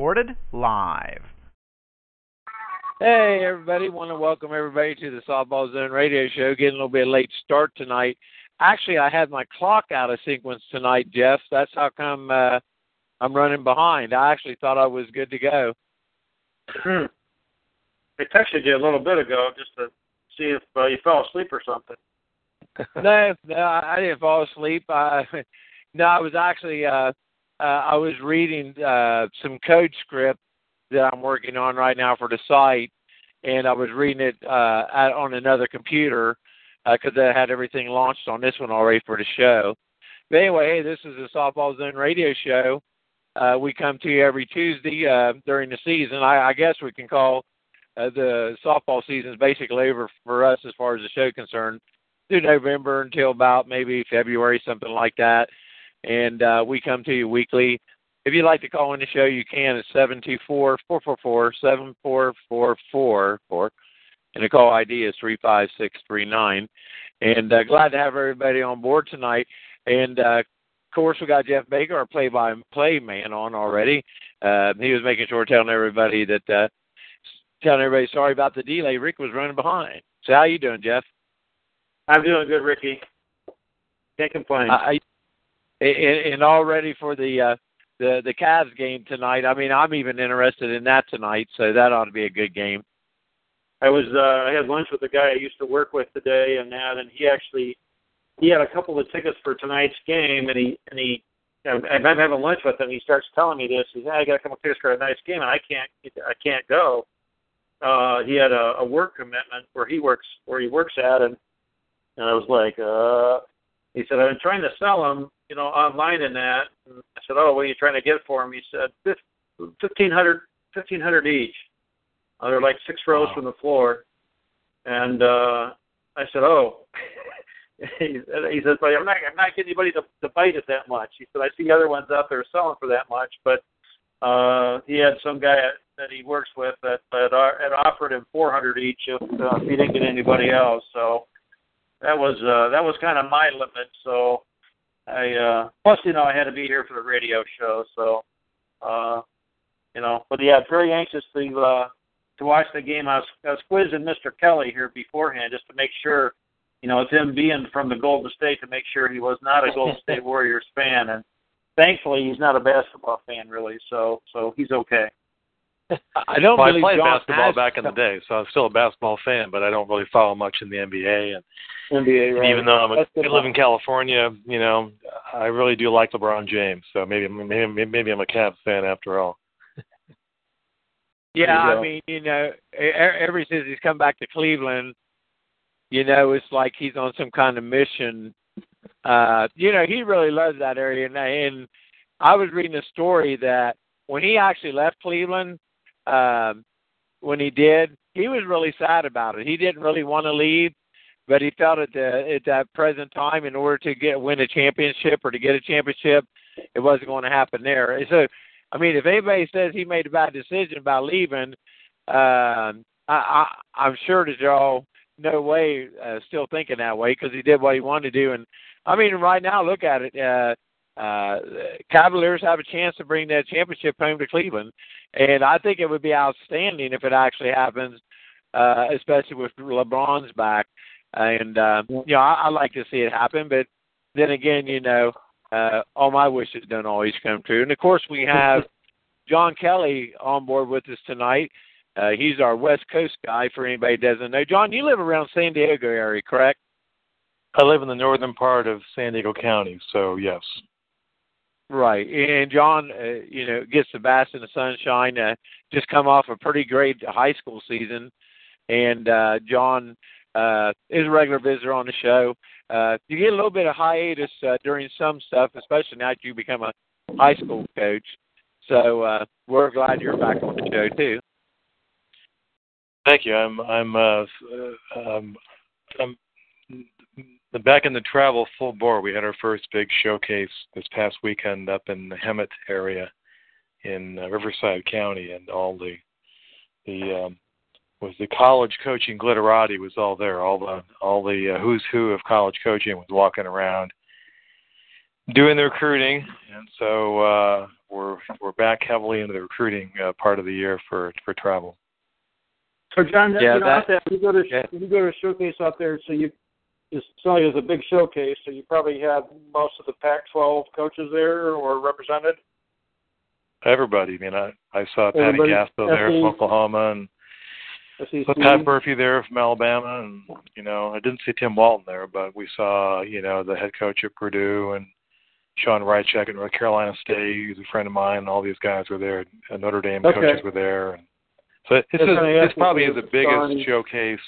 Recorded live. Hey, everybody. Want to welcome everybody to the Softball Zone radio show. Getting a little bit late start tonight. Actually, I had my clock out of sequence tonight, Jeff. That's how come uh, I'm running behind. I actually thought I was good to go. Hmm. I texted you a little bit ago just to see if uh, you fell asleep or something. no, no, I, I didn't fall asleep. I, no, I was actually uh, uh, I was reading uh, some code script that I'm working on right now for the site, and I was reading it uh, at, on another computer because uh, I had everything launched on this one already for the show. But anyway, hey, this is the Softball Zone radio show. Uh, we come to you every Tuesday uh, during the season. I, I guess we can call uh, the softball season is basically over for us as far as the show concerned through November until about maybe February, something like that. And uh, we come to you weekly. If you'd like to call in the show, you can at seven two four four four four seven four four four four, and the call ID is three five six three nine. And uh, glad to have everybody on board tonight. And uh, of course, we got Jeff Baker, our play-by-play man, on already. Uh, he was making sure telling everybody that uh, telling everybody sorry about the delay. Rick was running behind. So how you doing, Jeff? I'm doing good, Ricky. Can't complain. I, and, and all ready for the uh, the the Cavs game tonight. I mean, I'm even interested in that tonight, so that ought to be a good game. I was uh, I had lunch with a guy I used to work with today, and that, and he actually he had a couple of tickets for tonight's game, and he and he. Know, I'm having lunch with him. He starts telling me this. He says, "I got a couple of tickets for a nice game, and I can't. I can't go." uh he had a, a work commitment where he works where he works at and and I was like, uh he said, I've been trying to sell them, you know, online and that and I said, Oh, what are you trying to get for them? He said fifteen hundred fifteen hundred each. Uh, they're like six rows wow. from the floor. And uh I said, Oh he, he says, but I'm not I'm not getting anybody to, to bite it that much. He said, I see other ones out there selling for that much, but uh he had some guy that he works with that that had offered him 400 each if, uh, if he didn't get anybody else. So that was uh, that was kind of my limit. So I uh, plus you know I had to be here for the radio show. So uh, you know, but yeah, very anxious to uh, to watch the game. I was I was quizzing Mr. Kelly here beforehand just to make sure. You know, it's him being from the Golden State to make sure he was not a Golden State Warriors fan, and thankfully he's not a basketball fan really, so so he's okay. I don't well, really I played John basketball back in the day, so I'm still a basketball fan, but I don't really follow much in the NBA. And NBA, right. even though I'm a, I live in California, you know, I really do like LeBron James. So maybe maybe maybe I'm a Cavs fan after all. yeah, I mean, you know, ever since he's come back to Cleveland, you know, it's like he's on some kind of mission. Uh, you know, he really loves that area, and, and I was reading a story that when he actually left Cleveland um, when he did, he was really sad about it. He didn't really want to leave, but he felt at the at that present time, in order to get win a championship or to get a championship, it wasn't going to happen there. And so, I mean, if anybody says he made a bad decision about leaving, um, I, I, I'm sure that y'all no way uh, still thinking that way because he did what he wanted to do. And I mean, right now, look at it. Uh, uh, Cavaliers have a chance to bring that championship home to Cleveland, and I think it would be outstanding if it actually happens, uh, especially with LeBron's back. And uh, you know, I, I like to see it happen, but then again, you know, uh, all my wishes don't always come true. And of course, we have John Kelly on board with us tonight. Uh, he's our West Coast guy. For anybody who doesn't know, John, you live around San Diego area, correct? I live in the northern part of San Diego County, so yes. Right, and John, uh, you know, gets the bask in the sunshine. Uh, just come off a pretty great high school season, and uh, John uh, is a regular visitor on the show. uh, you get a little bit of hiatus uh, during some stuff, especially now that you become a high school coach. So uh, we're glad you're back on the show too. Thank you. I'm I'm uh, um, I'm back in the travel full bore. We had our first big showcase this past weekend up in the Hemet area in uh, Riverside County, and all the the um, was the college coaching glitterati was all there. All the all the uh, who's who of college coaching was walking around doing the recruiting, and so uh, we're we're back heavily into the recruiting uh, part of the year for for travel. So John, Yeah, you know, that- out there, you go to yeah. you go to a showcase out there, so you it's not as a big showcase, so you probably had most of the Pac-12 coaches there or represented. Everybody, I mean, I I saw Patty Everybody- Gasso there from Oklahoma, and SEC. saw Pat Murphy there from Alabama, and you know, I didn't see Tim Walton there, but we saw you know the head coach at Purdue and Shawn Rychcik at North Carolina State. He's a friend of mine, and all these guys were there. And Notre Dame Okay. coaches were there, and so this That's is this probably is the biggest showcase.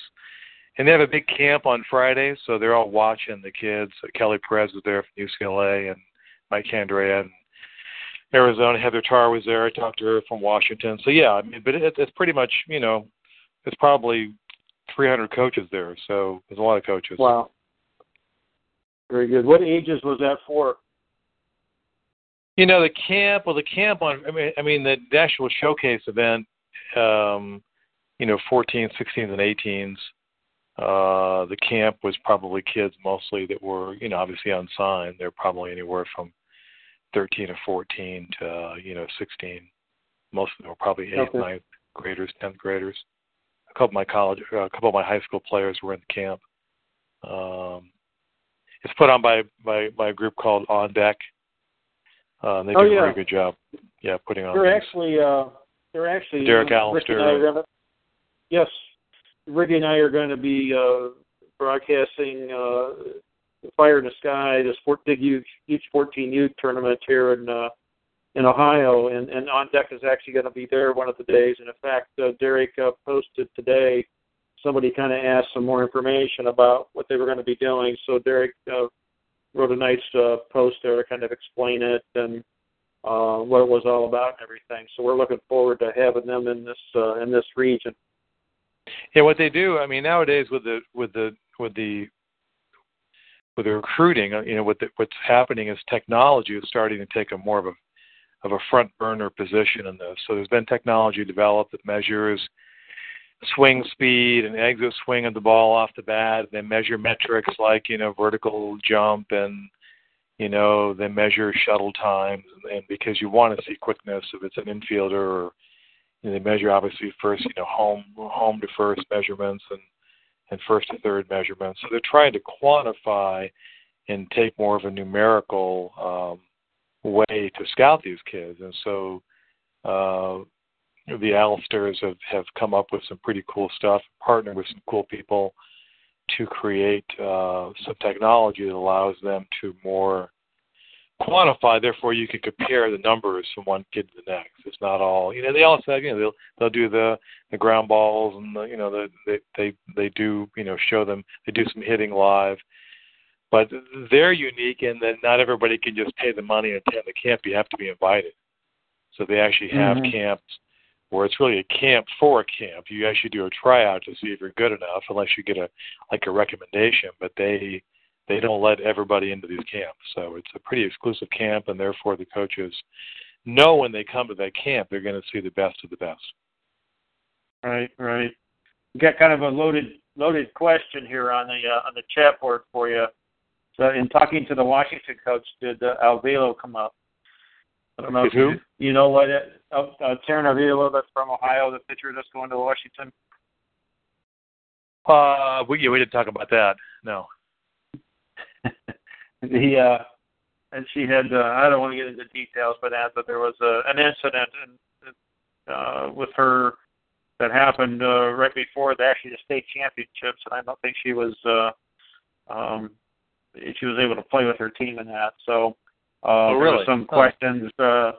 And they have a big camp on Friday, so they're all watching the kids. Kelly Perez was there from UCLA, and Mike Candrea and Arizona. Heather Tarr was there. I talked to her from Washington. So yeah, I mean, but it, it's pretty much you know, it's probably 300 coaches there. So there's a lot of coaches. Wow. Very good. What ages was that for? You know, the camp. Well, the camp on. I mean, I mean the, the actual showcase event. Um, you know, 14s, 16s, and 18s. Uh, the camp was probably kids mostly that were, you know, obviously unsigned. They're probably anywhere from 13 or 14 to, uh, you know, 16. Most of them were probably eighth, Okay. ninth graders, tenth graders. A couple of my college, uh, a couple of my high school players were in the camp. Um, it's put on by by by a group called On Deck. Uh, and they do Oh, a yeah. very good job. Yeah, putting on. They're these. actually uh they're actually Derek uh, Allister. Rick and I are gonna, yes, Ricky and I are going to be uh, broadcasting uh, Fire in the Sky, the Sport Big Youth, Youth 14 Youth tournament here in uh, in Ohio, and and on deck is actually going to be there one of the days. And in fact, uh, Derek uh, posted today. Somebody kind of asked some more information about what they were going to be doing, so Derek uh, wrote a nice uh, post there to kind of explain it and uh, what it was all about and everything. So we're looking forward to having them in this uh, in this region. Yeah, what they do, I mean, nowadays with the with the with the with the recruiting, uh, you know, what the, what's happening is technology is starting to take a more of a of a front burner position in this. So there's been technology developed that measures swing speed and exit swing of the ball off the bat. They measure metrics like you know vertical jump and you know they measure shuttle times and, and because you want to see quickness if it's an infielder or you know, they measure obviously first, you know, home home to first measurements and and first to third measurements. So they're trying to quantify and take more of a numerical um, way to scout these kids. And so uh, the Allisters have have come up with some pretty cool stuff, partnered with some cool people to create uh, some technology that allows them to more quantify. Therefore, you can compare the numbers from one kid to the next. It's not all you know. They also have, you know they'll they'll do the the ground balls and the, you know the, they they they do you know show them they do some hitting live, but they're unique in that not everybody can just pay the money and attend the camp. You have to be invited. So they actually have Mhm. camps where it's really a camp for a camp. You actually do a tryout to see if you're good enough, unless you get a like a recommendation. But they they don't let everybody into these camps. So it's a pretty exclusive camp, and therefore the coaches know when they come to that camp they're going to see the best of the best. Right, right. Got kind of a loaded loaded question here on the uh, on the chat board for you. So, in talking to the Washington coach, did uh, Alvelo come up? I don't know. If you- who? You know what? It, uh, uh, Taryn Alvelo, that's from Ohio, the pitcher that's going to Washington. Uh, we yeah, we didn't talk about that. No. The uh, and she had uh, I don't want to get into details by that, but there was a, an incident in, uh, with her that happened uh, right before the actually the state championships, and I don't think she was uh, um, she was able to play with her team in that. So uh, Oh, there really? were some Huh. questions uh,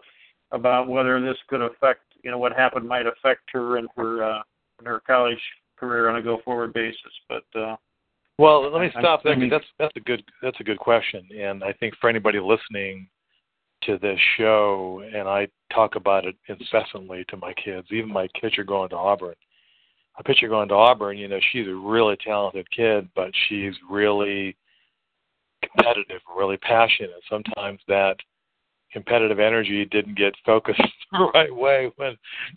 about whether this could affect you know what happened might affect her in her uh, in her college career on a go forward basis, but. uh Well, let me stop I there. mean- that's that's a good that's a good question, and I think for anybody listening to this show, and I talk about it incessantly to my kids. Even my kids are going to Auburn. My pitcher going to Auburn. You know, she's a really talented kid, but she's really competitive, really passionate. Sometimes that competitive energy didn't get focused the right way when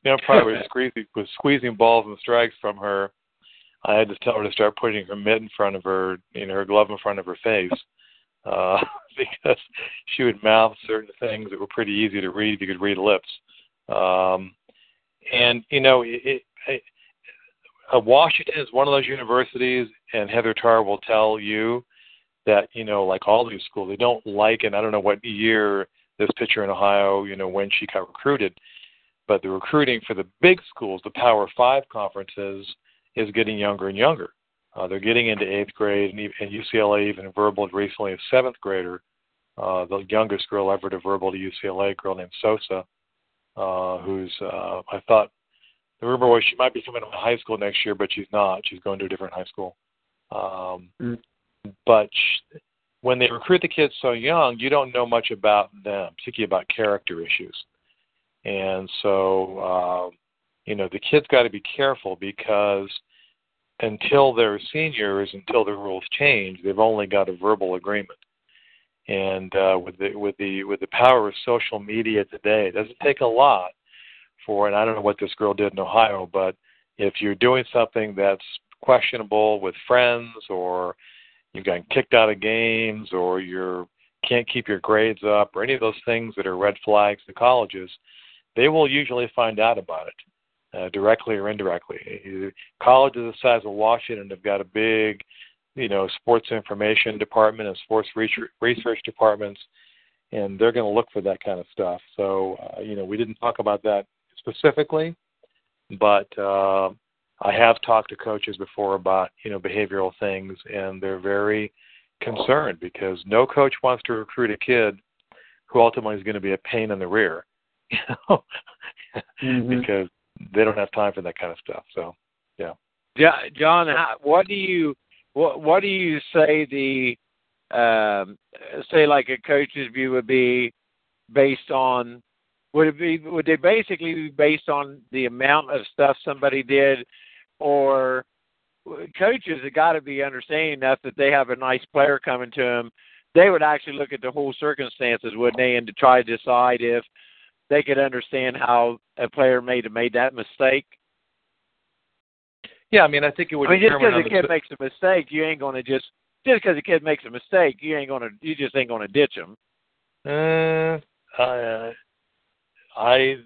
you know probably was squeezing was squeezing balls and strikes from her. I had to tell her to start putting her mitt in front of her, you know, her glove in front of her face, uh, because she would mouth certain things that were pretty easy to read if you could read lips. Um, and you know, it, it, uh, Washington is one of those universities, and Heather Tarr will tell you that you know, like all these schools, they don't like, and I don't know what year this pitcher in Ohio, you know, when she got recruited, but the recruiting for the big schools, the Power Five conferences, is getting younger and younger. Uh, they're getting into eighth grade, and, and UCLA even verbaled recently a seventh grader. Uh, the youngest girl ever to verbal to UCLA, a girl named Sosa, uh, who's uh, I thought the rumor was she might be coming to high school next year, but she's not. She's going to a different high school. Um, Mm. But sh- when they recruit the kids so young, you don't know much about them, particularly about character issues. And so, uh, you know, the kids got to be careful because until they're seniors, until the rules change, they've only got a verbal agreement. And uh, with the with the with the power of social media today, it doesn't take a lot for. And I don't know what this girl did in Ohio, but if you're doing something that's questionable with friends, or you've gotten kicked out of games, or you're can't keep your grades up, or any of those things that are red flags to colleges, they will usually find out about it uh, directly or indirectly. Colleges the size of Washington have got a big, you know, sports information department and sports research, research departments, and they're going to look for that kind of stuff. So, uh, you know, we didn't talk about that specifically, but uh, I have talked to coaches before about, you know, behavioral things, and they're very concerned because no coach wants to recruit a kid who ultimately is going to be a pain in the rear. You know, Mm-hmm. because they don't have time for that kind of stuff. So, yeah. Jo- John, what do you what what do you say the um, say like a coach's view would be based on would it be would they basically be based on the amount of stuff somebody did or coaches have got to be understanding enough that they have a nice player coming to them they would actually look at the whole circumstances wouldn't they and to try to decide if they could understand how a player may have made that mistake Yeah, I mean, I think it would I mean, just because a kid makes a mistake, you ain't gonna just just because a kid makes a mistake, you ain't gonna you just ain't gonna ditch him. Uh, I, I,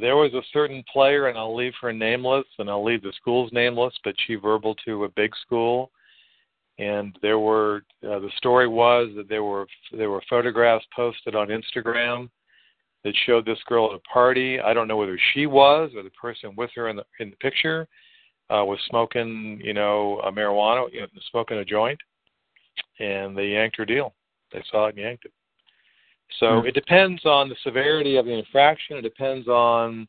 there was a certain player, and I'll leave her nameless, and I'll leave the school's nameless, but she verbal to a big school, and there were uh, the story was that there were there were photographs posted on Instagram that showed this girl at a party. I don't know whether she was or the person with her in the in the picture uh, was smoking, you know, a marijuana, you know, smoking a joint, and they yanked her deal. They saw it and yanked it. So Hmm. it depends on the severity of the infraction. It depends on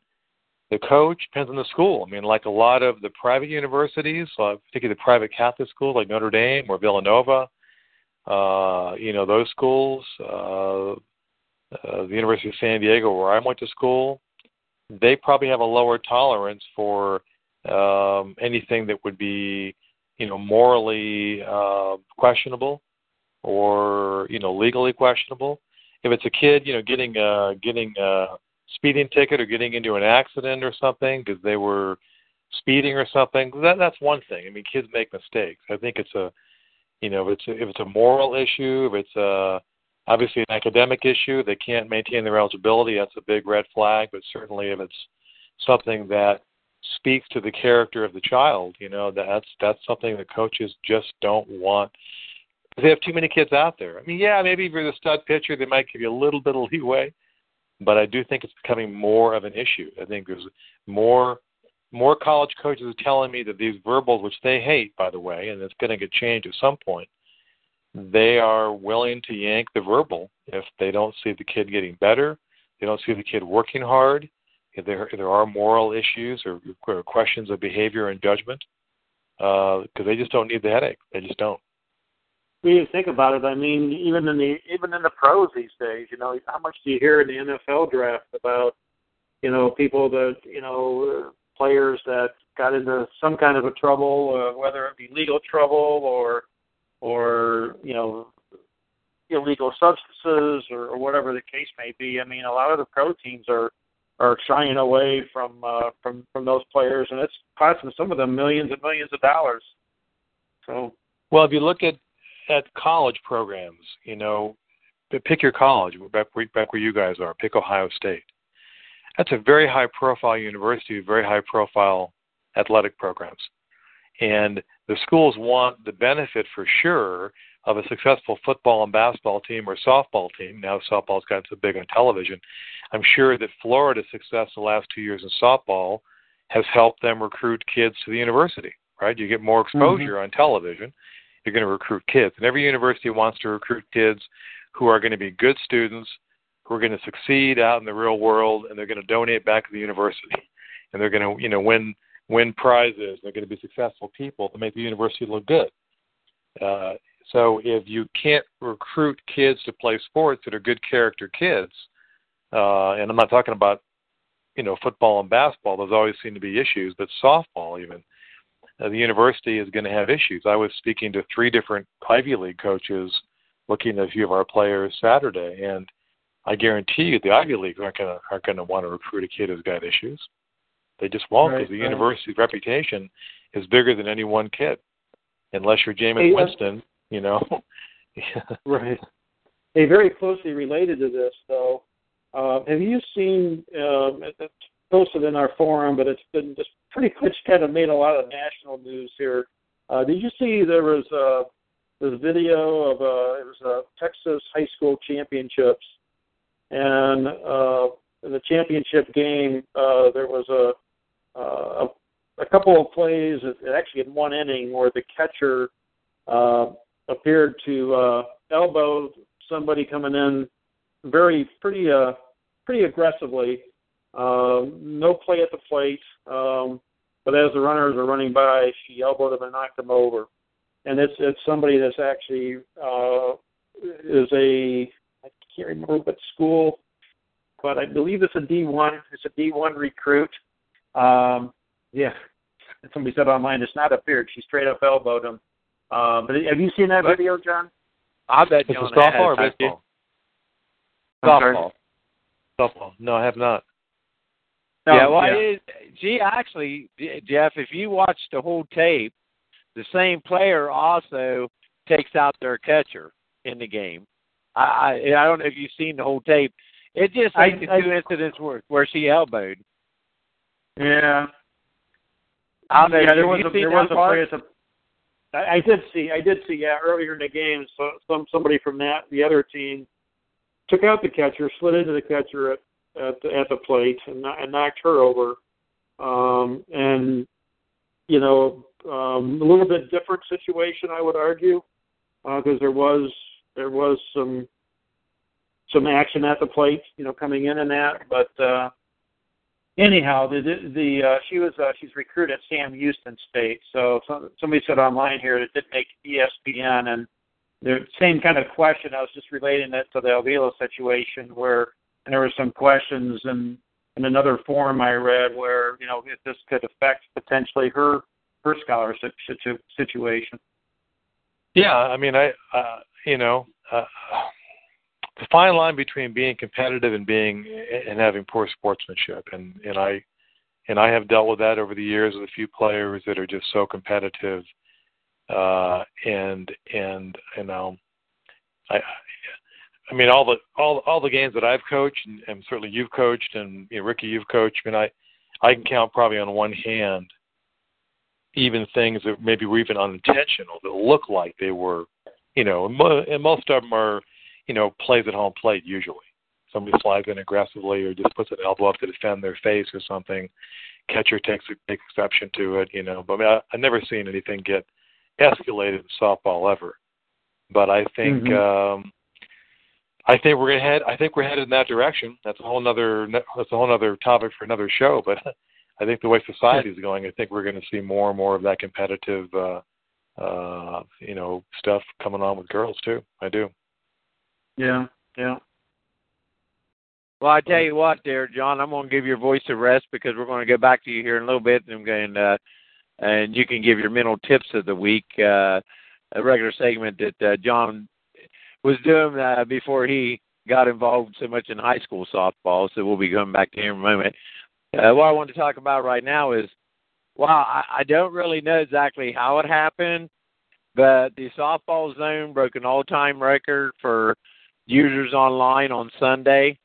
the coach. Depends on the school. I mean, like a lot of the private universities, uh, particularly the private Catholic schools like Notre Dame or Villanova, uh, you know, those schools, uh, uh, the University of San Diego, where I went to school, they probably have a lower tolerance for um, anything that would be, you know, morally uh, questionable or you know legally questionable. If it's a kid, you know, getting a getting a speeding ticket or getting into an accident or something because they were speeding or something, that that's one thing. I mean, kids make mistakes. I think it's a, you know, if it's a, if it's a moral issue, if it's a obviously an academic issue, they can't maintain their eligibility. That's a big red flag. But certainly, if it's something that speaks to the character of the child, you know, that's that's something that coaches just don't want. They have too many kids out there. I mean, yeah, maybe if you're the stud pitcher, they might give you a little bit of leeway, but I do think it's becoming more of an issue. I think there's more more college coaches are telling me that these verbals, which they hate, by the way, and it's going to get changed at some point, they are willing to yank the verbal if they don't see the kid getting better, they don't see the kid working hard, if there if there are moral issues or, or questions of behavior and judgment. because uh, they just don't need the headache. They just don't. When you think about it, I mean, even in the even in the pros these days, you know, how much do you hear in the NFL draft about, you know, people that you know, players that got into some kind of a trouble, uh, whether it be legal trouble or, or you know, illegal substances or, or whatever the case may be. I mean, a lot of the pro teams are are shying away from uh, from from those players, and it's costing some of them millions and millions of dollars. So, well, if you look at at college programs, you know, pick your college back where, back where you guys are. Pick Ohio State. That's a very high profile university, very high profile athletic programs, and the schools want the benefit for sure of a successful football and basketball team or softball team. Now softball's gotten so big on television. I'm sure that Florida's success the last two years in softball has helped them recruit kids to the university. Right? You get more exposure mm-hmm. on television. You're going to recruit kids, and every university wants to recruit kids who are going to be good students, who are going to succeed out in the real world, and they're going to donate back to the university, and they're going to you know win win prizes. They're going to be successful people to make the university look good. Uh, so if you can't recruit kids to play sports that are good character kids, uh, and I'm not talking about you know football and basketball; those always seem to be issues. But softball, even uh, the university is going to have issues. I was speaking to three different Ivy League coaches, looking at a few of our players Saturday, and I guarantee you the Ivy League aren't going to aren't going to want to recruit a kid who's got issues. They just won't because right, the right. university's reputation is bigger than any one kid, unless you're Jameis hey, Winston you know. right. Hey, very closely related to this, though, uh, have you seen? Um, it's posted in our forum, but it's been just pretty much kind of made a lot of national news here. Uh, did you see there was a this video of uh, it was a Texas high school championships, and uh, in the championship game uh, there was a, uh, a couple of plays, actually in one inning, where the catcher uh, appeared to uh, elbow somebody coming in very pretty uh, pretty aggressively. Uh, no play at the plate, um, but as the runners are running by, she elbowed him and knocked him over. And it's it's somebody that's actually uh, is a I can't remember what school, but I believe it's a D one. It's a D one recruit. Um, yeah, somebody said online it's not a beard. She straight up elbowed him. Uh, but have you seen that what? video, John? I bet it's John a softball or baseball. Softball. Softball. No, I have not. No, yeah, well, yeah. It, gee, actually, Jeff, if you watch the whole tape, the same player also takes out their catcher in the game. I I, I don't know if you've seen the whole tape. It just like the two incidents where where she elbowed. Yeah. I. Yeah, there was a, there was a play at the I, I did see. I did see. Yeah, earlier in the game, so some somebody from that the other team took out the catcher, slid into the catcher at at the, at the plate, and, and knocked her over. Um, and you know, um, a little bit different situation, I would argue, because uh, there was there was some some action at the plate, you know, coming in and that, but uh, anyhow, the the, uh, she was uh, she's recruited at Sam Houston State. So some, somebody said online here that didn't make ESPN, and the same kind of question. I was just relating it to the Avila situation, where and there were some questions and in another forum I read where you know if this could affect potentially her her scholarship situ- situation. Yeah, I mean, I uh, you know. Uh, the fine line between being competitive and being and having poor sportsmanship. And and I and I have dealt with that over the years with a few players that are just so competitive uh and and you know I I mean all the all all the games that I've coached and, and certainly you've coached and you know, Ricky you've coached I mean I I can count probably on one hand even things that maybe were even unintentional that look like they were you know and most of them are you know, plays at home plate usually. Somebody slides in aggressively or just puts an elbow up to defend their face or something. Catcher takes takes exception to it, you know. But I mean, I, I've never seen anything get escalated in softball ever. But I think mm-hmm. um, I think we're gonna head. I think we're headed in that direction. That's a whole other. That's a whole other topic for another show. But I think the way society is going, I think we're going to see more and more of that competitive, uh, uh, you know, stuff coming on with girls too. I do. Yeah, yeah. Well, I tell you what, there, John, I'm going to give your voice a rest because we're going to go back to you here in a little bit, and going uh, and you can give your mental tips of the week. Uh, a regular segment that uh, John was doing uh, before he got involved so much in high school softball. So we'll be coming back to him in a moment. Uh, what I want to talk about right now is, wow, I, I don't really know exactly how it happened, but the softball zone broke an all-time record for users online on Sunday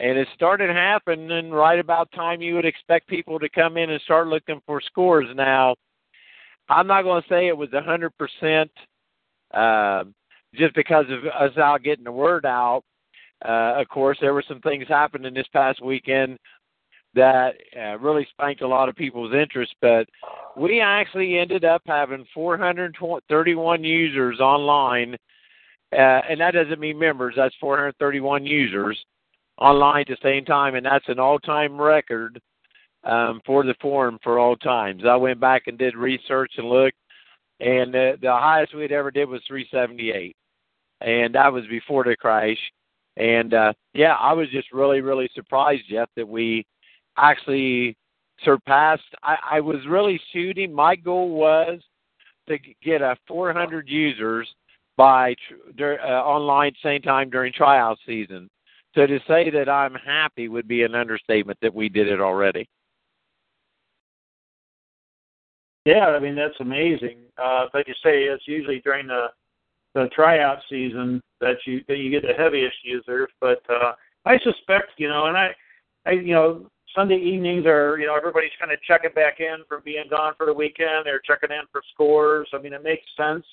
and it started happening right about time you would expect people to come in and start looking for scores. Now, I'm not going to say it was hundred percent uh, just because of us out getting the word out. Uh, of course, there were some things happening this past weekend that uh, really spanked a lot of people's interest, but we actually ended up having 431 users online, uh, and that doesn't mean members. That's 431 users online at the same time, and that's an all-time record um, for the forum for all times. I went back and did research and looked, and the, the highest we had ever did was 378, and that was before the crash. And uh, yeah, I was just really, really surprised, Jeff, that we actually surpassed. I, I was really shooting. My goal was to get a 400 users by uh, online same time during tryout season. So to say that I'm happy would be an understatement that we did it already. Yeah, I mean that's amazing. Uh, like you say, it's usually during the the tryout season that you that you get the heaviest users. But uh, I suspect, you know, and I, I, you know, Sunday evenings are, you know, everybody's kind of checking back in from being gone for the weekend. They're checking in for scores. I mean, it makes sense.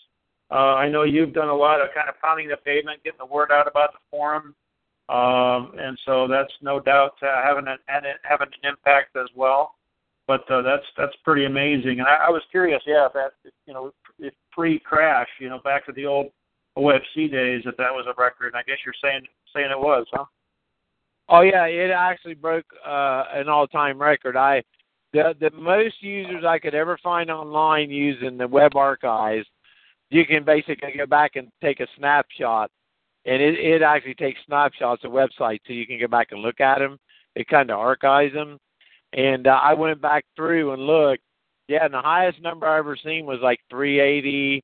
Uh, I know you've done a lot of kind of pounding the pavement, getting the word out about the forum. Um, and so that's no doubt uh, having an having an impact as well. But uh, that's that's pretty amazing. And I, I was curious, yeah, if that you know if pre-crash, you know, back to the old OFC days, if that was a record. And I guess you're saying saying it was, huh? Oh yeah, it actually broke uh, an all-time record. I the the most users I could ever find online using the web archives. You can basically go back and take a snapshot and it, it actually takes snapshots of websites so you can go back and look at them. It kind of archives them. And uh, I went back through and looked. Yeah, and the highest number I ever seen was like 380,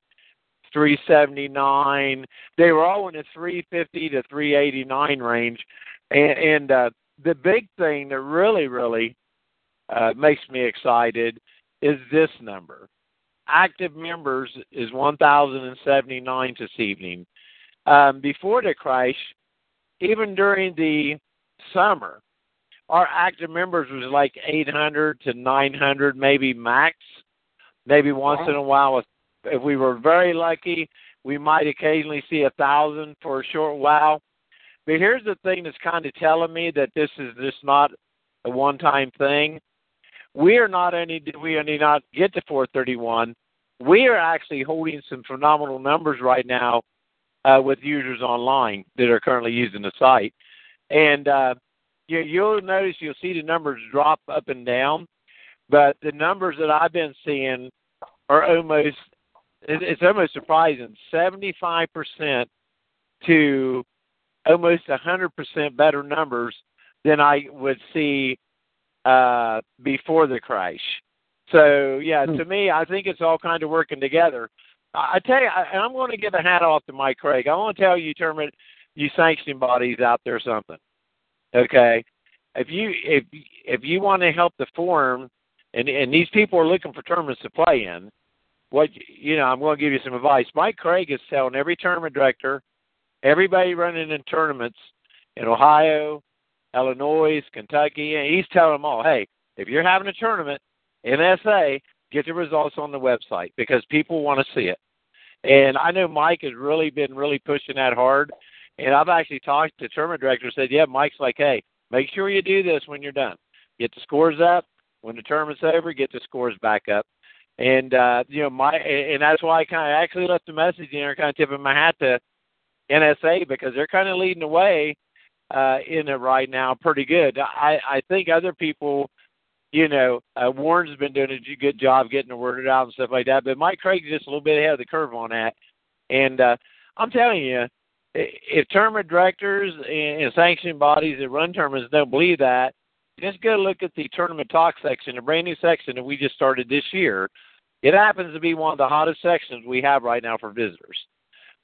379. They were all in the 350 to 389 range. And, and uh, the big thing that really, really uh, makes me excited is this number. Active members is 1,079 this evening um, before the crash, even during the summer, our active members was like 800 to 900, maybe max. Maybe once in a while, if we were very lucky, we might occasionally see a thousand for a short while. But here's the thing that's kind of telling me that this is just not a one-time thing. We are not only did we only not get to 431, we are actually holding some phenomenal numbers right now uh, with users online that are currently using the site. And uh, you, you'll notice you'll see the numbers drop up and down, but the numbers that I've been seeing are almost it's almost surprising 75% to almost 100% better numbers than I would see uh, before the crash. So yeah, hmm. to me, I think it's all kind of working together. I tell you, I, I'm going to give a hat off to Mike Craig. I want to tell you, tournament, you sanctioning bodies out there something. Okay, if you if if you want to help the forum, and and these people are looking for tournaments to play in, what you know, I'm going to give you some advice. Mike Craig is telling every tournament director, everybody running in tournaments in Ohio, Illinois, Kentucky, and he's telling them all, hey, if you're having a tournament in SA, get the results on the website because people want to see it. And I know Mike has really been really pushing that hard. And I've actually talked to tournament director and said, yeah, Mike's like, hey, make sure you do this when you're done. Get the scores up. When the tournament's over, get the scores back up. And uh, you know, my and that's why I kind of actually left a message in there, kind of tipping my hat to NSA because they're kind of leading the way uh, in it right now, pretty good. I I think other people you know, uh, Warren's been doing a good job getting the word out and stuff like that. But Mike Craig's just a little bit ahead of the curve on that. And uh, I'm telling you, if tournament directors and sanctioning bodies that run tournaments don't believe that, just go look at the tournament talk section, a brand new section that we just started this year. It happens to be one of the hottest sections we have right now for visitors.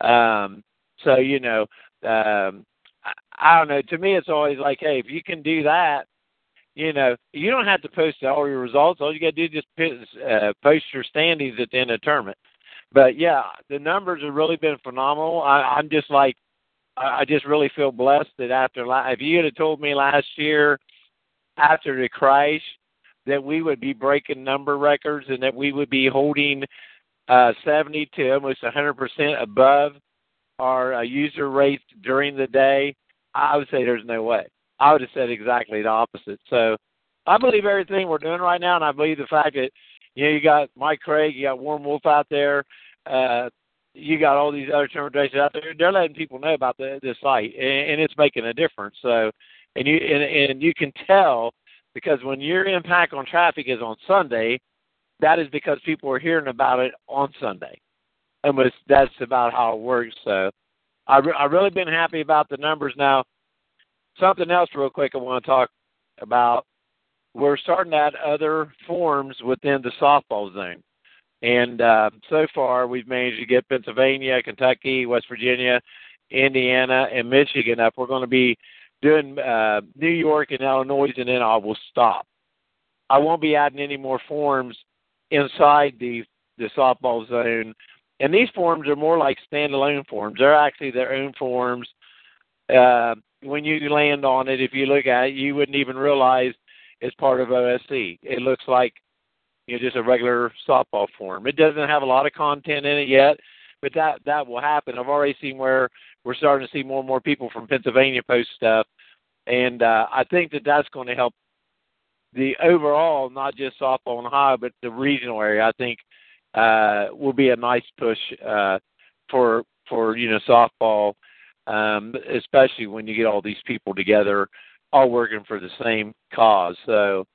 Um, so you know, um, I, I don't know. To me, it's always like, hey, if you can do that, you know, you don't have to post all your results. All you got to do is just uh, post your standings at the end of the tournament. But yeah, the numbers have really been phenomenal. I, I'm just like, I just really feel blessed that after if you had told me last year after the crash that we would be breaking number records and that we would be holding uh, 70 to almost 100% above our uh, user rates during the day, I would say there's no way. I would have said exactly the opposite. So I believe everything we're doing right now, and I believe the fact that you know you got Mike Craig, you got Warren Wolf out there, uh, you got all these other terminations out there. They're letting people know about the the site, and, and it's making a difference. So, and you and, and you can tell because when your impact on traffic is on Sunday, that is because people are hearing about it on Sunday, and that's about how it works. So, I re- I've really been happy about the numbers. Now, something else real quick I want to talk about. We're starting to add other forms within the softball zone. And uh, so far, we've managed to get Pennsylvania, Kentucky, West Virginia, Indiana, and Michigan up. We're going to be doing uh, New York and Illinois, and then I will stop. I won't be adding any more forms inside the the softball zone. And these forms are more like standalone forms. They're actually their own forms. Uh, when you land on it, if you look at it, you wouldn't even realize it's part of OSC. It looks like you know, just a regular softball form. It doesn't have a lot of content in it yet, but that that will happen. I've already seen where we're starting to see more and more people from Pennsylvania post stuff, and uh, I think that that's going to help the overall, not just softball and high, but the regional area. I think uh, will be a nice push uh, for for you know softball, um, especially when you get all these people together, all working for the same cause. So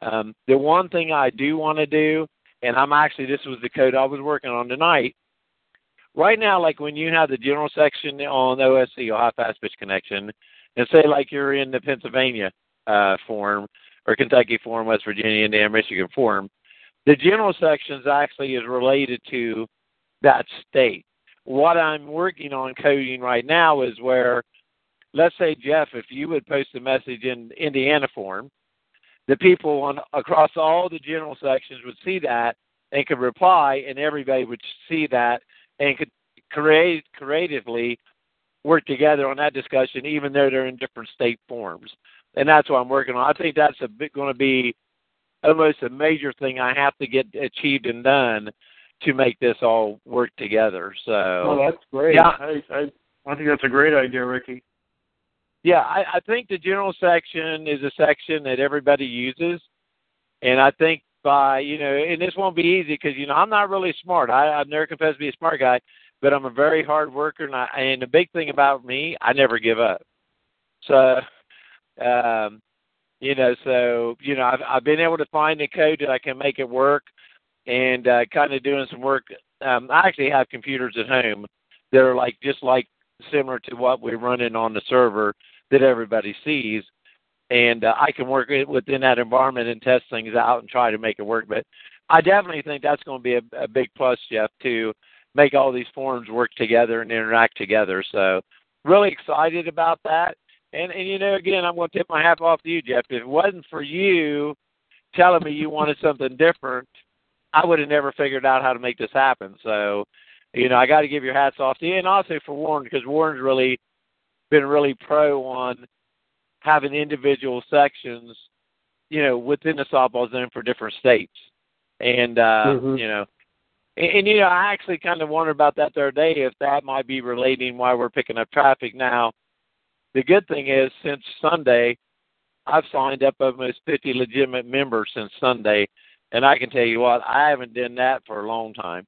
um, the one thing I do want to do, and I'm actually this was the code I was working on tonight. Right now, like when you have the general section on OSC or high fast pitch connection, and say like you're in the Pennsylvania uh, form or Kentucky form, West Virginia, Indiana, Michigan form, the general sections actually is related to that state. What I'm working on coding right now is where, let's say Jeff, if you would post a message in Indiana form, the people on across all the general sections would see that and could reply, and everybody would see that and could create creatively work together on that discussion, even though they're in different state forms. And that's what I'm working on. I think that's a bit going to be almost a major thing I have to get achieved and done to make this all work together. So, oh, that's great. Yeah, I, I I think that's a great idea, Ricky. Yeah, I, I think the general section is a section that everybody uses, and I think by you know, and this won't be easy because you know I'm not really smart. I, I've never confessed to be a smart guy, but I'm a very hard worker, and I, and the big thing about me, I never give up. So, um, you know, so you know, I've I've been able to find a code that I can make it work, and uh, kind of doing some work. Um, I actually have computers at home that are like just like similar to what we're running on the server that everybody sees. And uh, I can work within that environment and test things out and try to make it work. But I definitely think that's going to be a, a big plus, Jeff, to make all these forums work together and interact together. So really excited about that. And and you know, again, I'm going to tip my hat off to you, Jeff. If it wasn't for you telling me you wanted something different, I would have never figured out how to make this happen. So you know, I got to give your hats off to you, and also for Warren because Warren's really been really pro on having individual sections, you know, within the softball zone for different states, and uh, mm-hmm. you know, and, and you know, I actually kind of wondered about that the other day if that might be relating why we're picking up traffic now. The good thing is, since Sunday, I've signed up almost 50 legitimate members since Sunday, and I can tell you what, I haven't done that for a long time.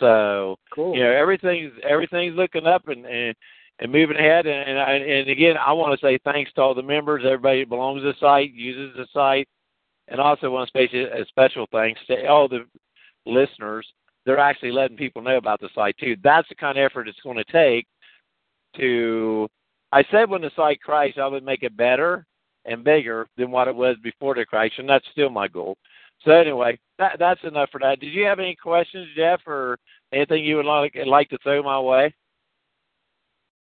So cool. you know everything's everything's looking up and and, and moving ahead. And and, and again, I want to say thanks to all the members, everybody that belongs to the site, uses the site. And also want to say a special thanks to all the listeners. They're actually letting people know about the site too. That's the kind of effort it's going to take to. I said when the site crashed, I would make it better and bigger than what it was before the crash, and that's still my goal. So anyway, that, that's enough for that. Did you have any questions, Jeff, or anything you would like like to throw my way?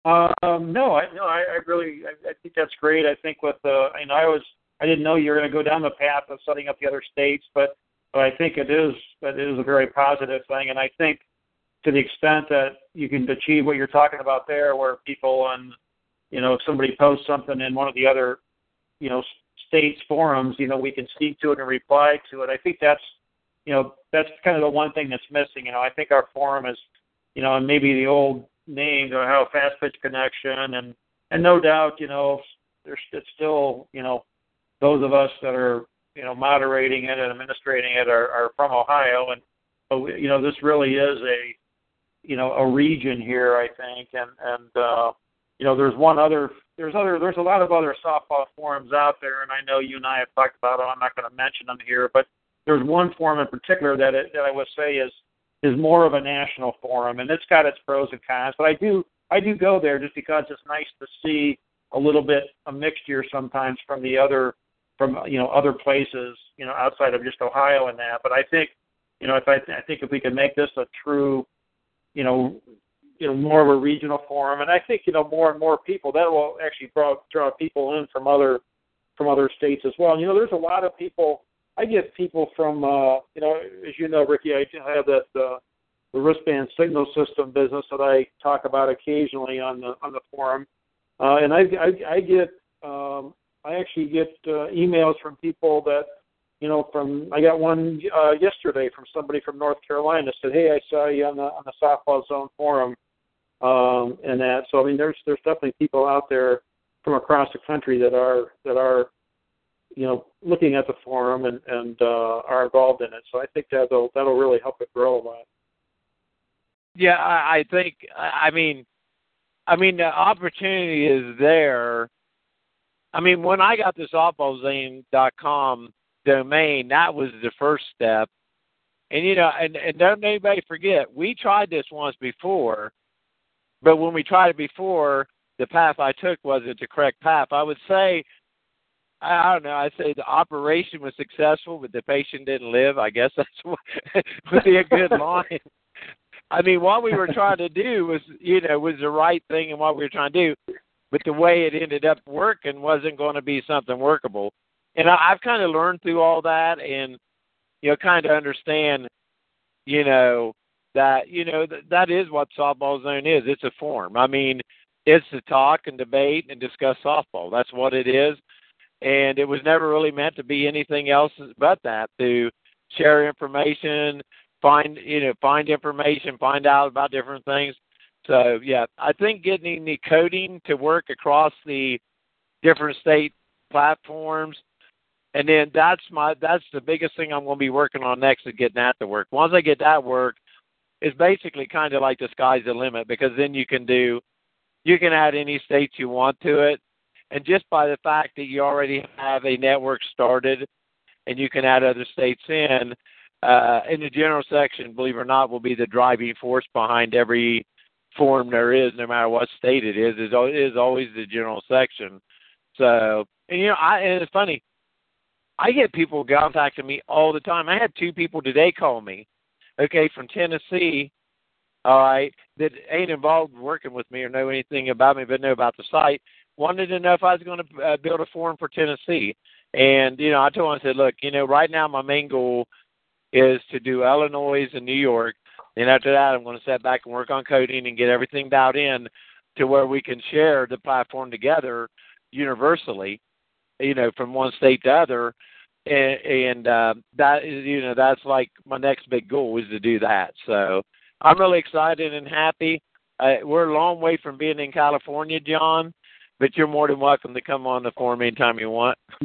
Um, no, I no, I, I really I, I think that's great. I think with the I know I was I didn't know you were going to go down the path of setting up the other states, but but I think it is it is a very positive thing, and I think to the extent that you can achieve what you're talking about there, where people on you know if somebody posts something in one of the other you know states forums, you know we can speak to it and reply to it. I think that's you know that's kind of the one thing that's missing. You know I think our forum is you know and maybe the old names Ohio fast pitch connection and and no doubt you know there's it's still you know those of us that are you know moderating it and administrating it are, are from Ohio and you know this really is a you know a region here I think and and uh, you know there's one other there's other there's a lot of other softball forums out there and I know you and I have talked about them I'm not going to mention them here but there's one forum in particular that it, that I would say is is more of a national forum, and it's got its pros and cons. But I do I do go there just because it's nice to see a little bit a mixture sometimes from the other from you know other places you know outside of just Ohio and that. But I think you know if I I think if we can make this a true you know you know more of a regional forum, and I think you know more and more people that will actually draw draw people in from other from other states as well. And, you know, there's a lot of people I get people from, uh, you know, as you know, Ricky, I have that uh, the wristband signal system business that I talk about occasionally on the on the forum, uh, and I, I I get um, I actually get uh, emails from people that, you know, from I got one uh, yesterday from somebody from North Carolina said, hey, I saw you on the on the softball zone forum, um, and that. So I mean, there's there's definitely people out there from across the country that are that are you know, looking at the forum and, and uh, are involved in it. So I think that'll that'll really help it grow a lot. Yeah, I, think. I mean, I mean the opportunity is there. I mean, when I got this softballzone.com domain, that was the first step. And you know, and, and don't anybody forget, we tried this once before, but when we tried it before, the path I took wasn't the correct path. I would say I don't know. I'd say the operation was successful, but the patient didn't live. I guess that's what would be a good line. I mean, what we were trying to do was, you know, was the right thing, and what we were trying to do, but the way it ended up working wasn't going to be something workable. And I, I've kind of learned through all that, and you know, kind of understand, you know, that you know that is what softball zone is. It's a form. I mean, it's to talk and debate and discuss softball. That's what it is and it was never really meant to be anything else but that to share information find you know find information find out about different things so yeah i think getting the coding to work across the different state platforms and then that's my that's the biggest thing i'm going to be working on next is getting that to work once i get that work it's basically kind of like the sky's the limit because then you can do you can add any states you want to it and just by the fact that you already have a network started and you can add other states in, uh, in the general section, believe it or not, will be the driving force behind every form there is, no matter what state it is. It is always the general section. So, and you know, I and it's funny. I get people contacting me all the time. I had two people today call me, okay, from Tennessee, all right, that ain't involved working with me or know anything about me, but know about the site wanted to know if I was going to uh, build a forum for Tennessee. And you know, I told him, I said, look, you know, right now my main goal is to do Illinois and New York. And after that, I'm going to sit back and work on coding and get everything dialed in to where we can share the platform together universally, you know, from one state to other. And, and uh, that is, you know, that's like my next big goal is to do that. So I'm really excited and happy. Uh, we're a long way from being in California, John but you're more than welcome to come on the forum anytime you want.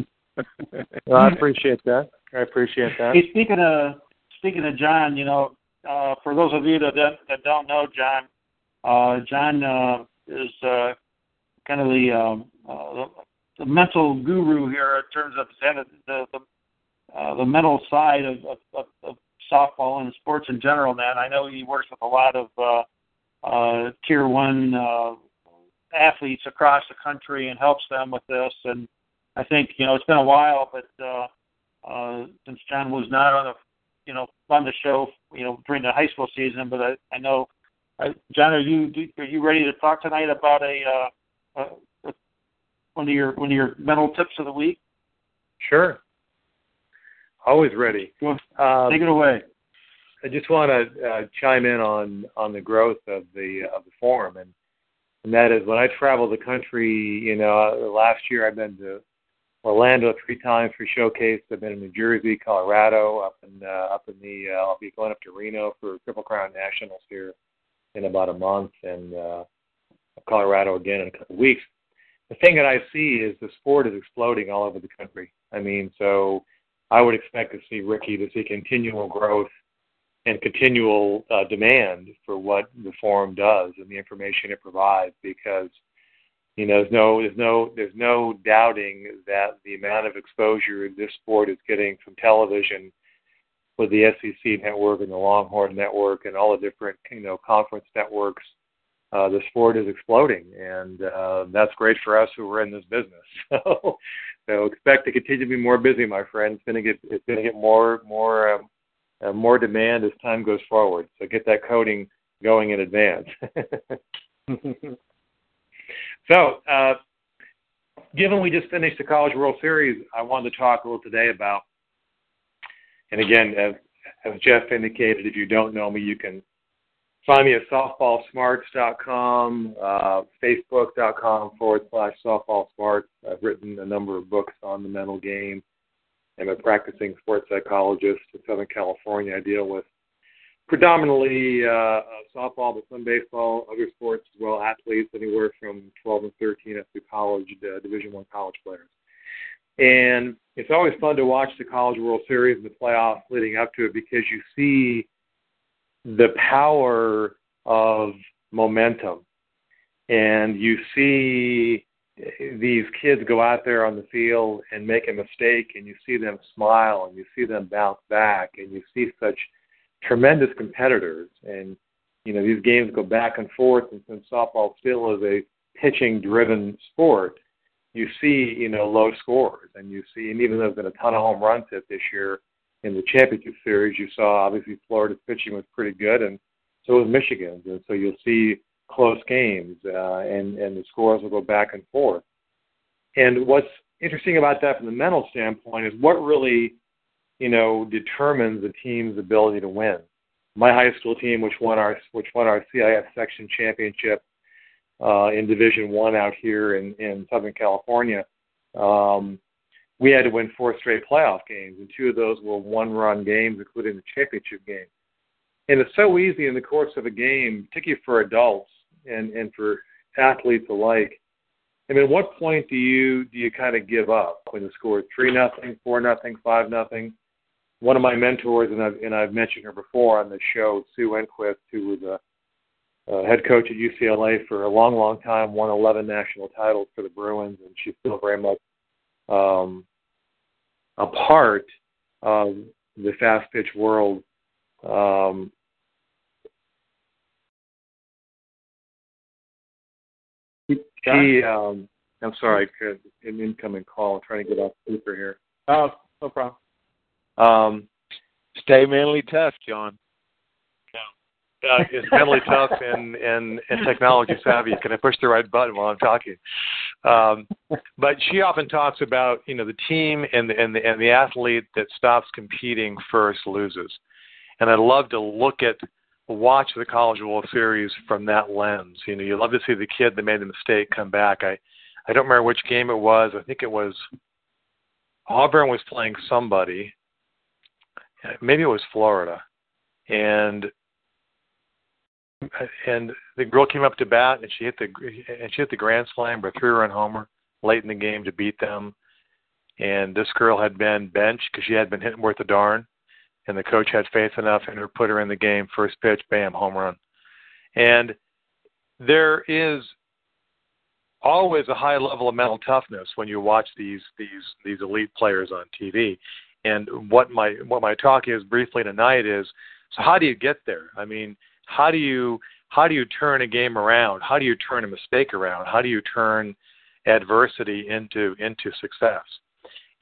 well, I appreciate that. I appreciate that. Hey, speaking of speaking of John, you know, uh, for those of you that don't, that don't know John, uh, John uh, is uh, kind of the, um, uh, the mental guru here in terms of the, the uh, the mental side of, of, of, of softball and sports in general. Now, I know he works with a lot of uh, uh, tier one uh, athletes across the country and helps them with this. And I think you know it's been a while, but uh, uh, since John was not on the you know on the show you know during the high school season, but I, I know. Uh, John, are you are you ready to talk tonight about a uh, one of your one of your mental tips of the week? Sure. Always ready. Well, um, take it away. I just want to uh, chime in on on the growth of the of the forum, and and that is when I travel the country. You know, last year I've been to Orlando three times for showcase. I've been in New Jersey, Colorado, up in uh, up in the. Uh, I'll be going up to Reno for Triple Crown Nationals here in about a month, and uh, Colorado again in a couple of weeks. The thing that I see is the sport is exploding all over the country. I mean, so I would expect to see Ricky to see continual growth and continual uh, demand for what the forum does and the information it provides because you know there's no there's no there's no doubting that the amount of exposure this sport is getting from television with the SEC network and the Longhorn network and all the different you know conference networks uh, the sport is exploding, and uh, that's great for us who are in this business. So, so expect to continue to be more busy, my friend. It's going to get it's going to get more more um, uh, more demand as time goes forward. So get that coding going in advance. so, uh, given we just finished the College World Series, I wanted to talk a little today about. And again, as, as Jeff indicated, if you don't know me, you can Find me at softballsmarts.com, uh, facebook.com forward slash softballsmarts. I've written a number of books on the mental game. I'm a practicing sports psychologist in Southern California. I deal with predominantly uh, softball, but some baseball, other sports as well, athletes anywhere from 12 and 13 up to college, uh, Division One college players. And it's always fun to watch the College World Series and the playoffs leading up to it because you see the power of momentum. And you see these kids go out there on the field and make a mistake, and you see them smile, and you see them bounce back, and you see such tremendous competitors. And you know these games go back and forth, and since softball still is a pitching-driven sport, you see you know low scores, and you see, and even though there's been a ton of home runs hit this year, in the championship series, you saw obviously Florida's pitching was pretty good, and so was Michigan's, and so you'll see close games, uh, and and the scores will go back and forth. And what's interesting about that from the mental standpoint is what really, you know, determines the team's ability to win. My high school team, which won our which won our CIF section championship uh, in Division One out here in in Southern California. Um, we had to win four straight playoff games, and two of those were one-run games, including the championship game. And it's so easy in the course of a game, particularly for adults and and for athletes alike. I mean, at what point do you do you kind of give up when the score is three nothing, four nothing, five nothing? One of my mentors, and I've and I've mentioned her before on the show, Sue Enquist, who was a, a head coach at UCLA for a long, long time, won 11 national titles for the Bruins, and she's still very much um, a part of the fast pitch world. Um, he, um, I'm sorry, an incoming call. I'm trying to get off speaker here. Oh, no problem. Um, Stay mentally tough, John uh, is mentally tough and, and, and technology savvy. Can I push the right button while I'm talking? Um, but she often talks about you know the team and the, and the and the athlete that stops competing first loses. And I'd love to look at watch the College World Series from that lens. You know, you love to see the kid that made the mistake come back. I I don't remember which game it was. I think it was Auburn was playing somebody. Maybe it was Florida. And and the girl came up to bat and she hit the and she hit the grand slam or three run homer late in the game to beat them. And this girl had been benched because she had been hitting worth a darn, and the coach had faith enough in her put her in the game. First pitch, bam, home run. And there is always a high level of mental toughness when you watch these these these elite players on TV. And what my what my talk is briefly tonight is so how do you get there? I mean, how do you how do you turn a game around? How do you turn a mistake around? How do you turn adversity into into success?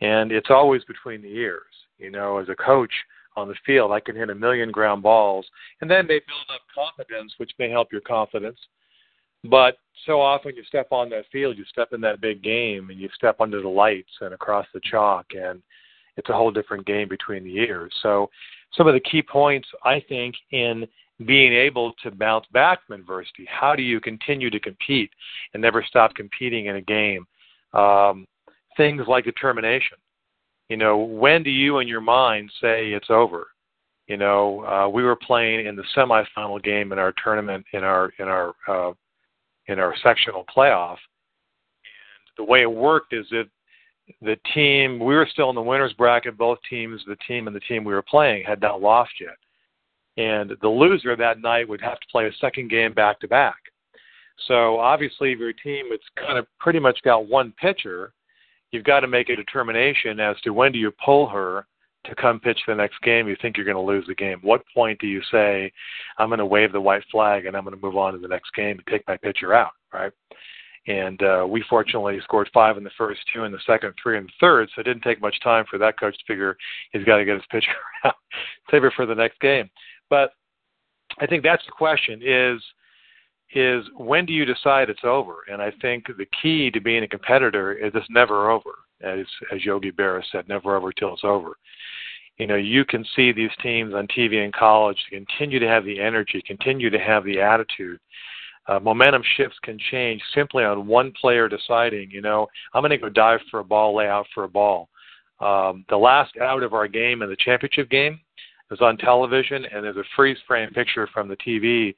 And it's always between the ears. You know, as a coach on the field, I can hit a million ground balls, and then they build up confidence, which may help your confidence. But so often you step on that field, you step in that big game, and you step under the lights and across the chalk, and it's a whole different game between the ears. So, some of the key points I think in being able to bounce back from adversity. How do you continue to compete and never stop competing in a game? Um, things like determination. You know, when do you in your mind say it's over? You know, uh, we were playing in the semifinal game in our tournament in our in our uh, in our sectional playoff, and the way it worked is that the team we were still in the winners bracket. Both teams, the team and the team we were playing, had not lost yet, and the loser that night would have to play a second game back to back. So obviously, if your team it's kind of pretty much got one pitcher, you've got to make a determination as to when do you pull her to come pitch the next game. You think you're going to lose the game. What point do you say i'm going to wave the white flag and i'm going to move on to the next game and take my pitcher out right? And uh, we fortunately scored five in the first two in the second three in the third so it didn't take much time for that coach to figure he's got to get his pitcher out save it for the next game but i think that's the question is is when do you decide it's over? And I think the key to being a competitor is it's never over, as as Yogi Berra said, never over till it's over. You know, you can see these teams on TV in college continue to have the energy, continue to have the attitude. Uh, momentum shifts can change simply on one player deciding, you know, I'm going to go dive for a ball, lay out for a ball. Um, the last out of our game in the championship game was on television, and there's a freeze frame picture from the TV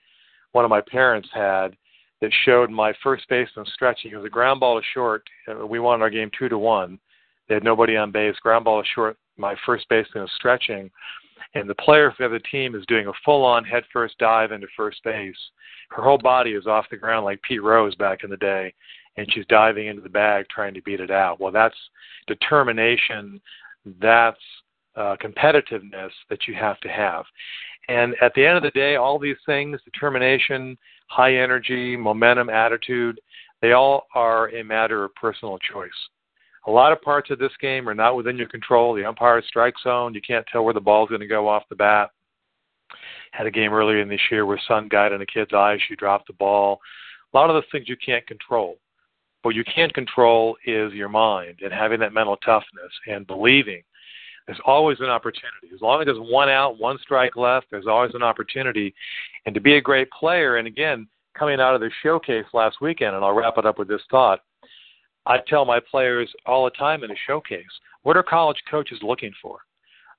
one of my parents had that showed my first baseman stretching. It was a ground ball to short. We won our game two to one. They had nobody on base. Ground ball to short. My first baseman is stretching, and the player for the other team is doing a full-on head-first dive into first base. Her whole body is off the ground like Pete Rose back in the day, and she's diving into the bag trying to beat it out. Well, that's determination. That's uh, competitiveness that you have to have. And at the end of the day, all these things determination, high energy, momentum, attitude they all are a matter of personal choice. A lot of parts of this game are not within your control. The umpire's strike zone, you can't tell where the ball's going to go off the bat. Had a game earlier in this year where sun got in a kid's eyes, she dropped the ball. A lot of those things you can't control. What you can control is your mind and having that mental toughness and believing there's always an opportunity. As long as there's one out, one strike left, there's always an opportunity. And to be a great player, and again, coming out of the showcase last weekend, and I'll wrap it up with this thought. I tell my players all the time in a showcase, what are college coaches looking for?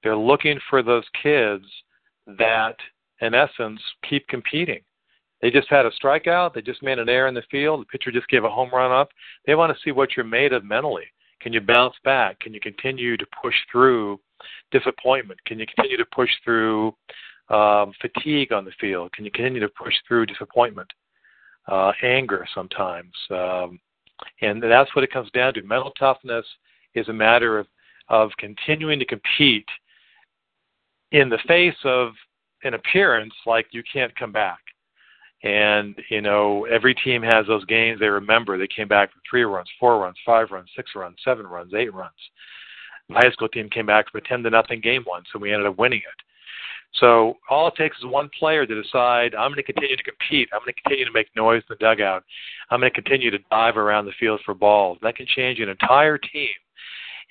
They're looking for those kids that, in essence, keep competing. They just had a strikeout. They just made an error in the field. The pitcher just gave a home run up. They want to see what you're made of mentally. Can you bounce back? Can you continue to push through disappointment? Can you continue to push through um, fatigue on the field? Can you continue to push through disappointment, uh, anger sometimes? Um, and that's what it comes down to. Mental toughness is a matter of, of continuing to compete in the face of an appearance like you can't come back. And, you know, every team has those games they remember. They came back from three runs, four runs, five runs, six runs, seven runs, eight runs. The high school team came back from a 10 to nothing game once, and we ended up winning it. So all it takes is one player to decide, I'm going to continue to compete. I'm going to continue to make noise in the dugout. I'm going to continue to dive around the field for balls. That can change an entire team.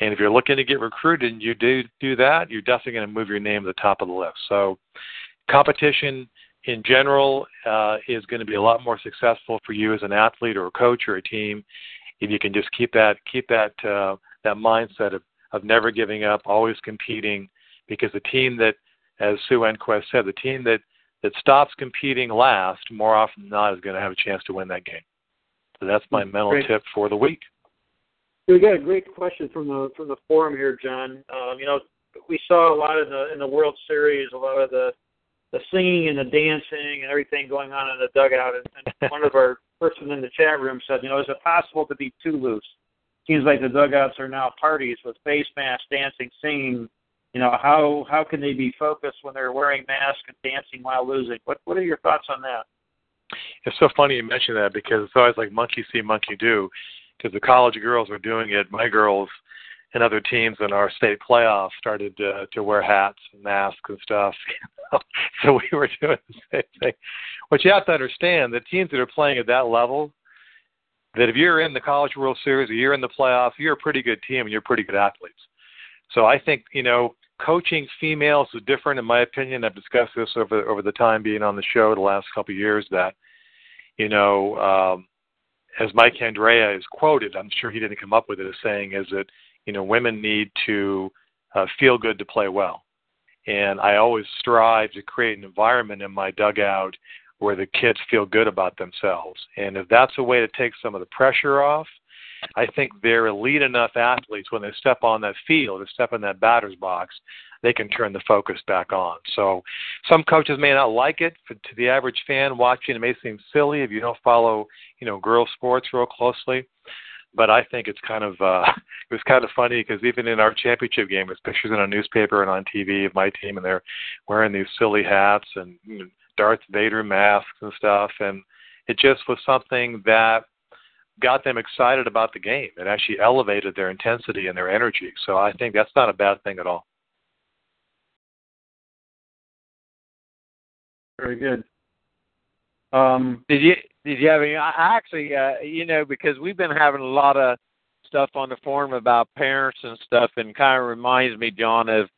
And if you're looking to get recruited and you do do that, you're definitely going to move your name to the top of the list. So competition in general uh, is going to be a lot more successful for you as an athlete or a coach or a team if you can just keep that keep that uh, that mindset of, of never giving up, always competing. Because the team that, as Sue Enquist said, the team that that stops competing last more often than not is going to have a chance to win that game. So that's my mental great. tip for the week. We got a great question from the from the forum here, John. Um, you know, we saw a lot of the in the World Series, a lot of the the singing and the dancing and everything going on in the dugout. And, and one of our person in the chat room said, you know, is it possible to be too loose? Seems like the dugouts are now parties with face masks, dancing, singing, you know, how how can they be focused when they're wearing masks and dancing while losing? What what are your thoughts on that? It's so funny you mention that because it's always like monkey see, monkey do. Because the college girls were doing it, my girls and other teams in our state playoffs started to, to wear hats and masks and stuff. so we were doing the same thing. What you have to understand, the teams that are playing at that level, that if you're in the College World Series or you're in the playoffs, you're a pretty good team and you're pretty good athletes. So I think you know coaching females is different in my opinion. I've discussed this over over the time being on the show the last couple of years that you know um, as Mike Candrea is quoted, I'm sure he didn't come up with it as saying is that you know women need to uh, feel good to play well, and I always strive to create an environment in my dugout where the kids feel good about themselves. And if that's a way to take some of the pressure off, I think they're elite enough athletes when they step on that field or step in that batter's box, they can turn the focus back on. So some coaches may not like it. For, to the average fan watching, it may seem silly if you don't follow, you know, girls sports real closely. But I think it's kind of uh, it was kind of funny because even in our championship game, there's pictures in a newspaper and on TV of my team, and they're wearing these silly hats and you know, Darth Vader masks and stuff, and it just was something that got them excited about the game. It actually elevated their intensity and their energy. So I think that's not a bad thing at all. Very good. Um, did you did you have any? I actually, uh, you know, because we've been having a lot of stuff on the forum about parents and stuff, and kind of reminds me, John, of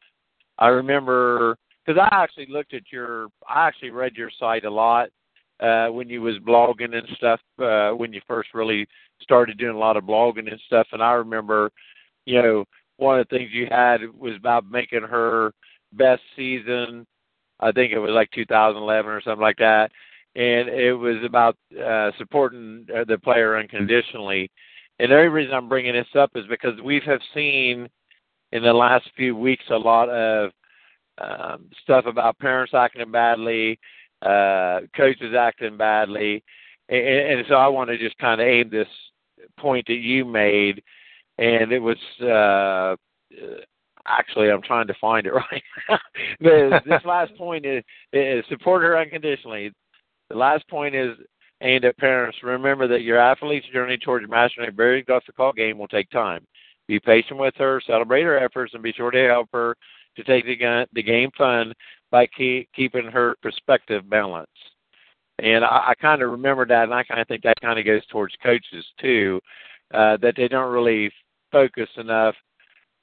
I remember because I actually looked at your, I actually read your site a lot uh, when you was blogging and stuff. Uh, when you first really started doing a lot of blogging and stuff, and I remember, you know, one of the things you had was about making her best season. I think it was like 2011 or something like that, and it was about uh, supporting uh, the player unconditionally. And the only reason I'm bringing this up is because we have seen in the last few weeks a lot of um, stuff about parents acting badly, uh, coaches acting badly, and, and so I want to just kind of aim this point that you made, and it was uh, actually I'm trying to find it right. but this last point is, is support her unconditionally. The last point is aimed at parents. Remember that your athlete's journey towards mastering a very difficult game will take time. Be patient with her, celebrate her efforts, and be sure to help her to take the, the game fun by keep, keeping her perspective balanced. And I, I kind of remember that, and I kind of think that kind of goes towards coaches too, uh, that they don't really focus enough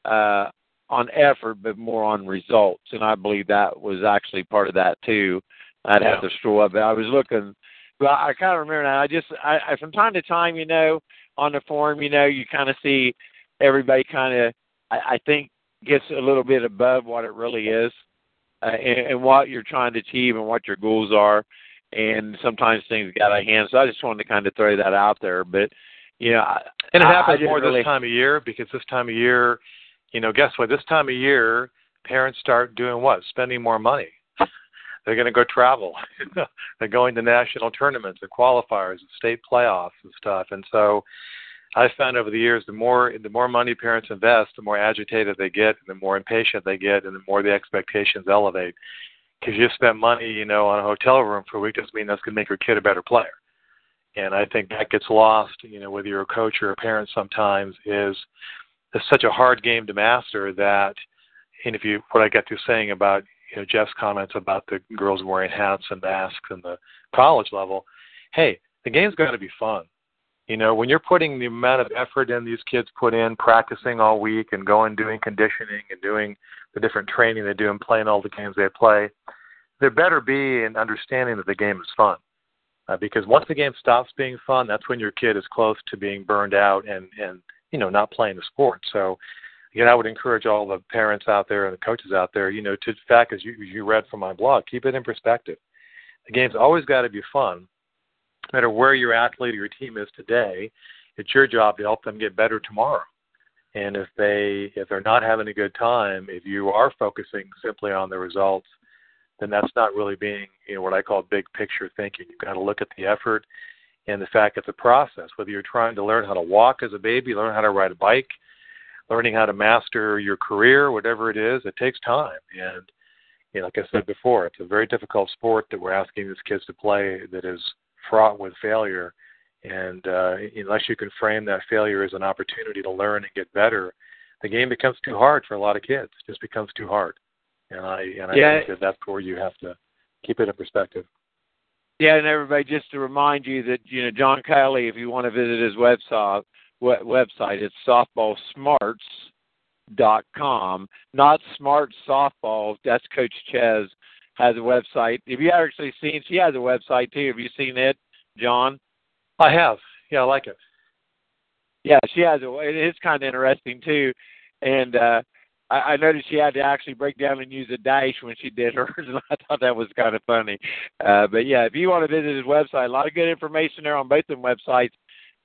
uh, on effort, but more on results. And I believe that was actually part of that too. I'd yeah. have to scroll up. I was looking, but I kind of remember that. I just, I, I from time to time, you know, on the forum, you know, you kind of see everybody kind of, I, I think, gets a little bit above what it really is, uh, and, and what you're trying to achieve and what your goals are. And sometimes things get out of hand. So I just wanted to kind of throw that out there. But you know, and it happens more really... this time of year because this time of year, you know, guess what? This time of year, parents start doing what? Spending more money. They're going to go travel. They're going to national tournaments, the qualifiers, the state playoffs, and stuff. And so, I've found over the years the more the more money parents invest, the more agitated they get, and the more impatient they get, and the more the expectations elevate. Because you spent money, you know, on a hotel room for a week doesn't mean that's going to make your kid a better player. And I think that gets lost, you know, whether you're a coach or a parent sometimes is it's such a hard game to master that and if you what I got to saying about you know Jeff's comments about the girls wearing hats and masks and the college level, hey, the game's got to be fun. You know, when you're putting the amount of effort in these kids put in, practicing all week and going doing conditioning and doing the different training they do and playing all the games they play, there better be an understanding that the game is fun. Uh, because once the game stops being fun, that's when your kid is close to being burned out and and you know not playing the sport. So, again, I would encourage all the parents out there and the coaches out there, you know, to in fact, as you you read from my blog, keep it in perspective. The game's always got to be fun, no matter where your athlete or your team is today, it's your job to help them get better tomorrow. And if they if they're not having a good time, if you are focusing simply on the results, then that's not really being you know what I call big picture thinking. You've got to look at the effort and the fact that the process. Whether you're trying to learn how to walk as a baby, learn how to ride a bike, learning how to master your career, whatever it is, it takes time. And you know, like I said before, it's a very difficult sport that we're asking these kids to play that is fraught with failure. And uh, unless you can frame that failure as an opportunity to learn and get better, the game becomes too hard for a lot of kids. It just becomes too hard. And I and I yeah. think that that's where you have to keep it in perspective. Yeah, and everybody, just to remind you that you know John Kelly, if you want to visit his website, website, it's softballsmarts.com, not Smart Softball. That's Coach Ches has a website. Have you actually seen? She has a website too. Have you seen it, John? I have. Yeah, I like it. Yeah, she has a. It's kind of interesting too, and uh I, I noticed she had to actually break down and use a dash when she did hers, and I thought that was kind of funny. Uh, but yeah, if you want to visit his website, a lot of good information there on both of them websites.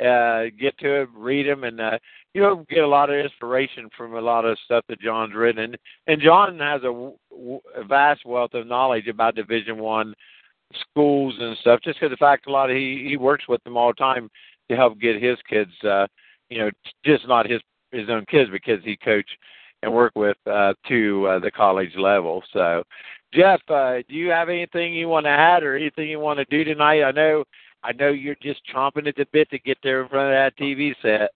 Uh, get to it, read them, and uh, you'll get a lot of inspiration from a lot of stuff that John's written. And, and John has a, a vast wealth of knowledge about Division One schools and stuff. Just because the fact a lot of he he works with them all the time to help get his kids, uh, you know, just not his his own kids, but kids he coached and work with uh, to uh, the college level. So, Jeff, uh, do you have anything you want to add or anything you want to do tonight? I know, I know you're just chomping at the bit to get there in front of that TV set.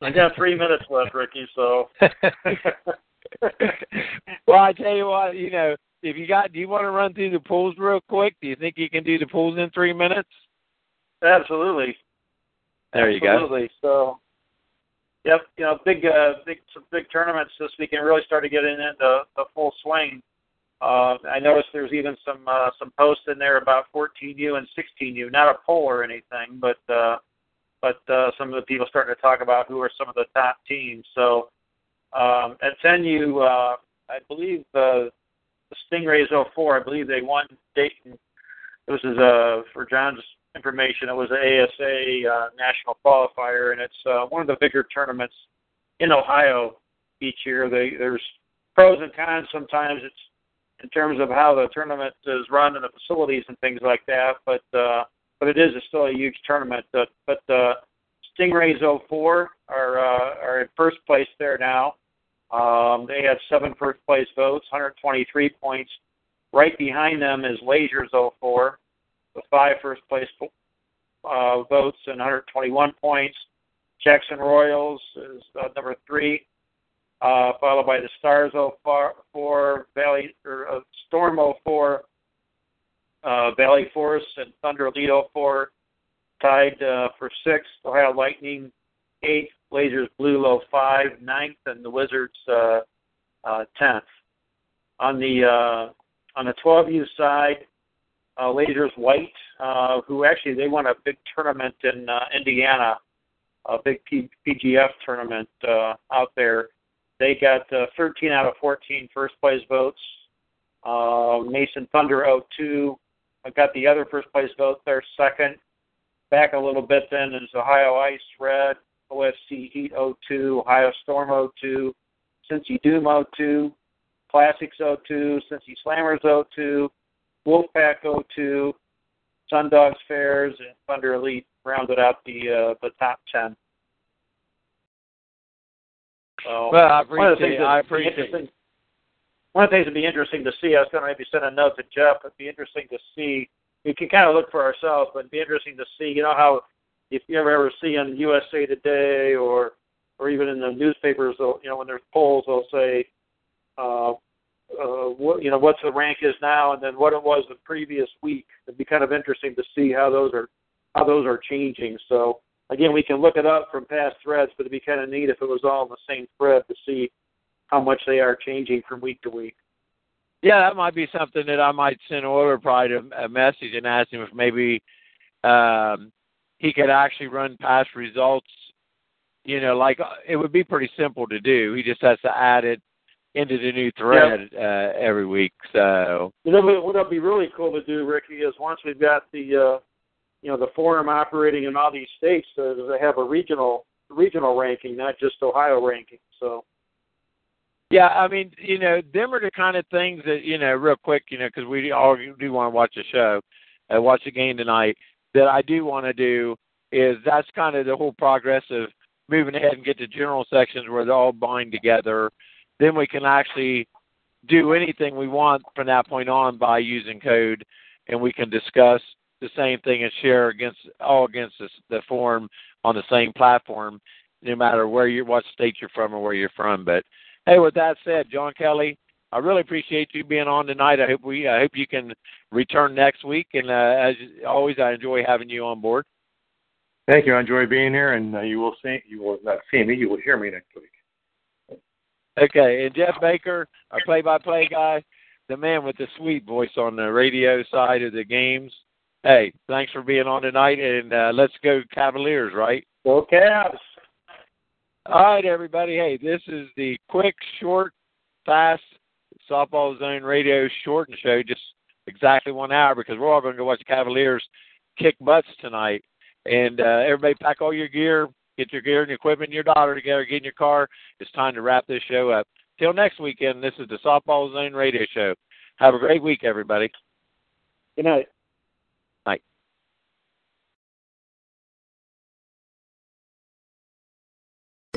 I got three minutes left, Ricky. So. well, I tell you what, you know, if you got, do you want to run through the pools real quick? Do you think you can do the pools in three minutes? Absolutely. There you Absolutely. go. Absolutely. So, Yep, you know, big, uh, big, some big tournaments this weekend really started getting into the full swing. Uh, I noticed there's even some uh, some posts in there about 14U and 16U, not a poll or anything, but uh, but uh, some of the people starting to talk about who are some of the top teams. So um, at 10U, uh, I believe uh, the Stingrays 04, I believe they won Dayton. This is uh, for John's information. It was an ASA uh, national qualifier, and it's uh, one of the bigger tournaments in Ohio each year. They, there's pros and cons. Sometimes it's in terms of how the tournament is run and the facilities and things like that. But uh, but it is still a huge tournament. But, but uh, Stingrays 04 are uh, are in first place there now. Um, they have seven first place votes, 123 points. Right behind them is Lasers 04 with five first place uh, votes and 121 points. Jackson Royals is uh, number three, uh, followed by the Stars 04, Valley or uh, Storm 04, uh, Valley Force and Thunder Elite 04 tied uh, for sixth. Ohio Lightning eighth, Lasers Blue Low five, ninth, and the Wizards uh, uh, tenth. On the uh, on the 12U side, uh, Lasers White, uh, who actually they won a big tournament in uh, Indiana, a big P- PGF tournament uh, out there. They got uh, 13 out of 14 first place votes. Uh, Mason Thunder 02 got the other first place vote there second. Back a little bit then is Ohio Ice Red, OFC Heat 02, Ohio Storm 02, Cincy Doom 02, Classics 02, Cincy Slammers 02, Wolfpack 02, Sundogs Fairs, and Thunder Elite rounded out the uh, the top ten. So, well, I appreciate. I appreciate. It. One of the things that'd be interesting to see. I was going to maybe send a note to Jeff. But it'd be interesting to see. We can kind of look for ourselves, but it'd be interesting to see. You know how if you ever ever see on USA Today or or even in the newspapers, you know when there's polls, they'll say uh, uh, what you know what the rank is now, and then what it was the previous week. It'd be kind of interesting to see how those are how those are changing. So again, we can look it up from past threads, but it'd be kind of neat if it was all in the same thread to see how much they are changing from week to week. Yeah, that might be something that I might send over probably a, a message and ask him if maybe um, he could actually run past results. You know, like it would be pretty simple to do. He just has to add it into the new thread yep. uh, every week. So you know what would be really cool to do, Ricky, is once we've got the uh, you know the forum operating in all these states, uh, they have a regional regional ranking, not just Ohio ranking. So. Yeah, I mean, you know, them are the kind of things that you know, real quick, you know, because we all do want to watch the show, uh, watch the game tonight. That I do want to do is that's kind of the whole progressive moving ahead and get to general sections where they all bind together, then we can actually do anything we want from that point on by using code, and we can discuss the same thing and share against all against the, the forum on the same platform, no matter where you what state you're from or where you're from. But hey, with that said, John Kelly, I really appreciate you being on tonight. I hope we I hope you can return next week. And uh, as always, I enjoy having you on board. Thank you. I enjoy being here, and uh, you will see you will not see me. You will hear me next week. Okay, and Jeff Baker, our play-by-play guy, the man with the sweet voice on the radio side of the games. Hey, thanks for being on tonight, and uh, let's go Cavaliers, right? Go Cavs. All right, everybody. Hey, this is the quick, short, fast softball zone radio shortened show, just exactly one hour because we're all going to go watch the Cavaliers kick butts tonight. And uh, everybody, pack all your gear, get your gear and your equipment, and your daughter together, get in your car. It's time to wrap this show up. Till next weekend, this is the Softball Zone Radio Show. Have a great week, everybody. Good night. Night.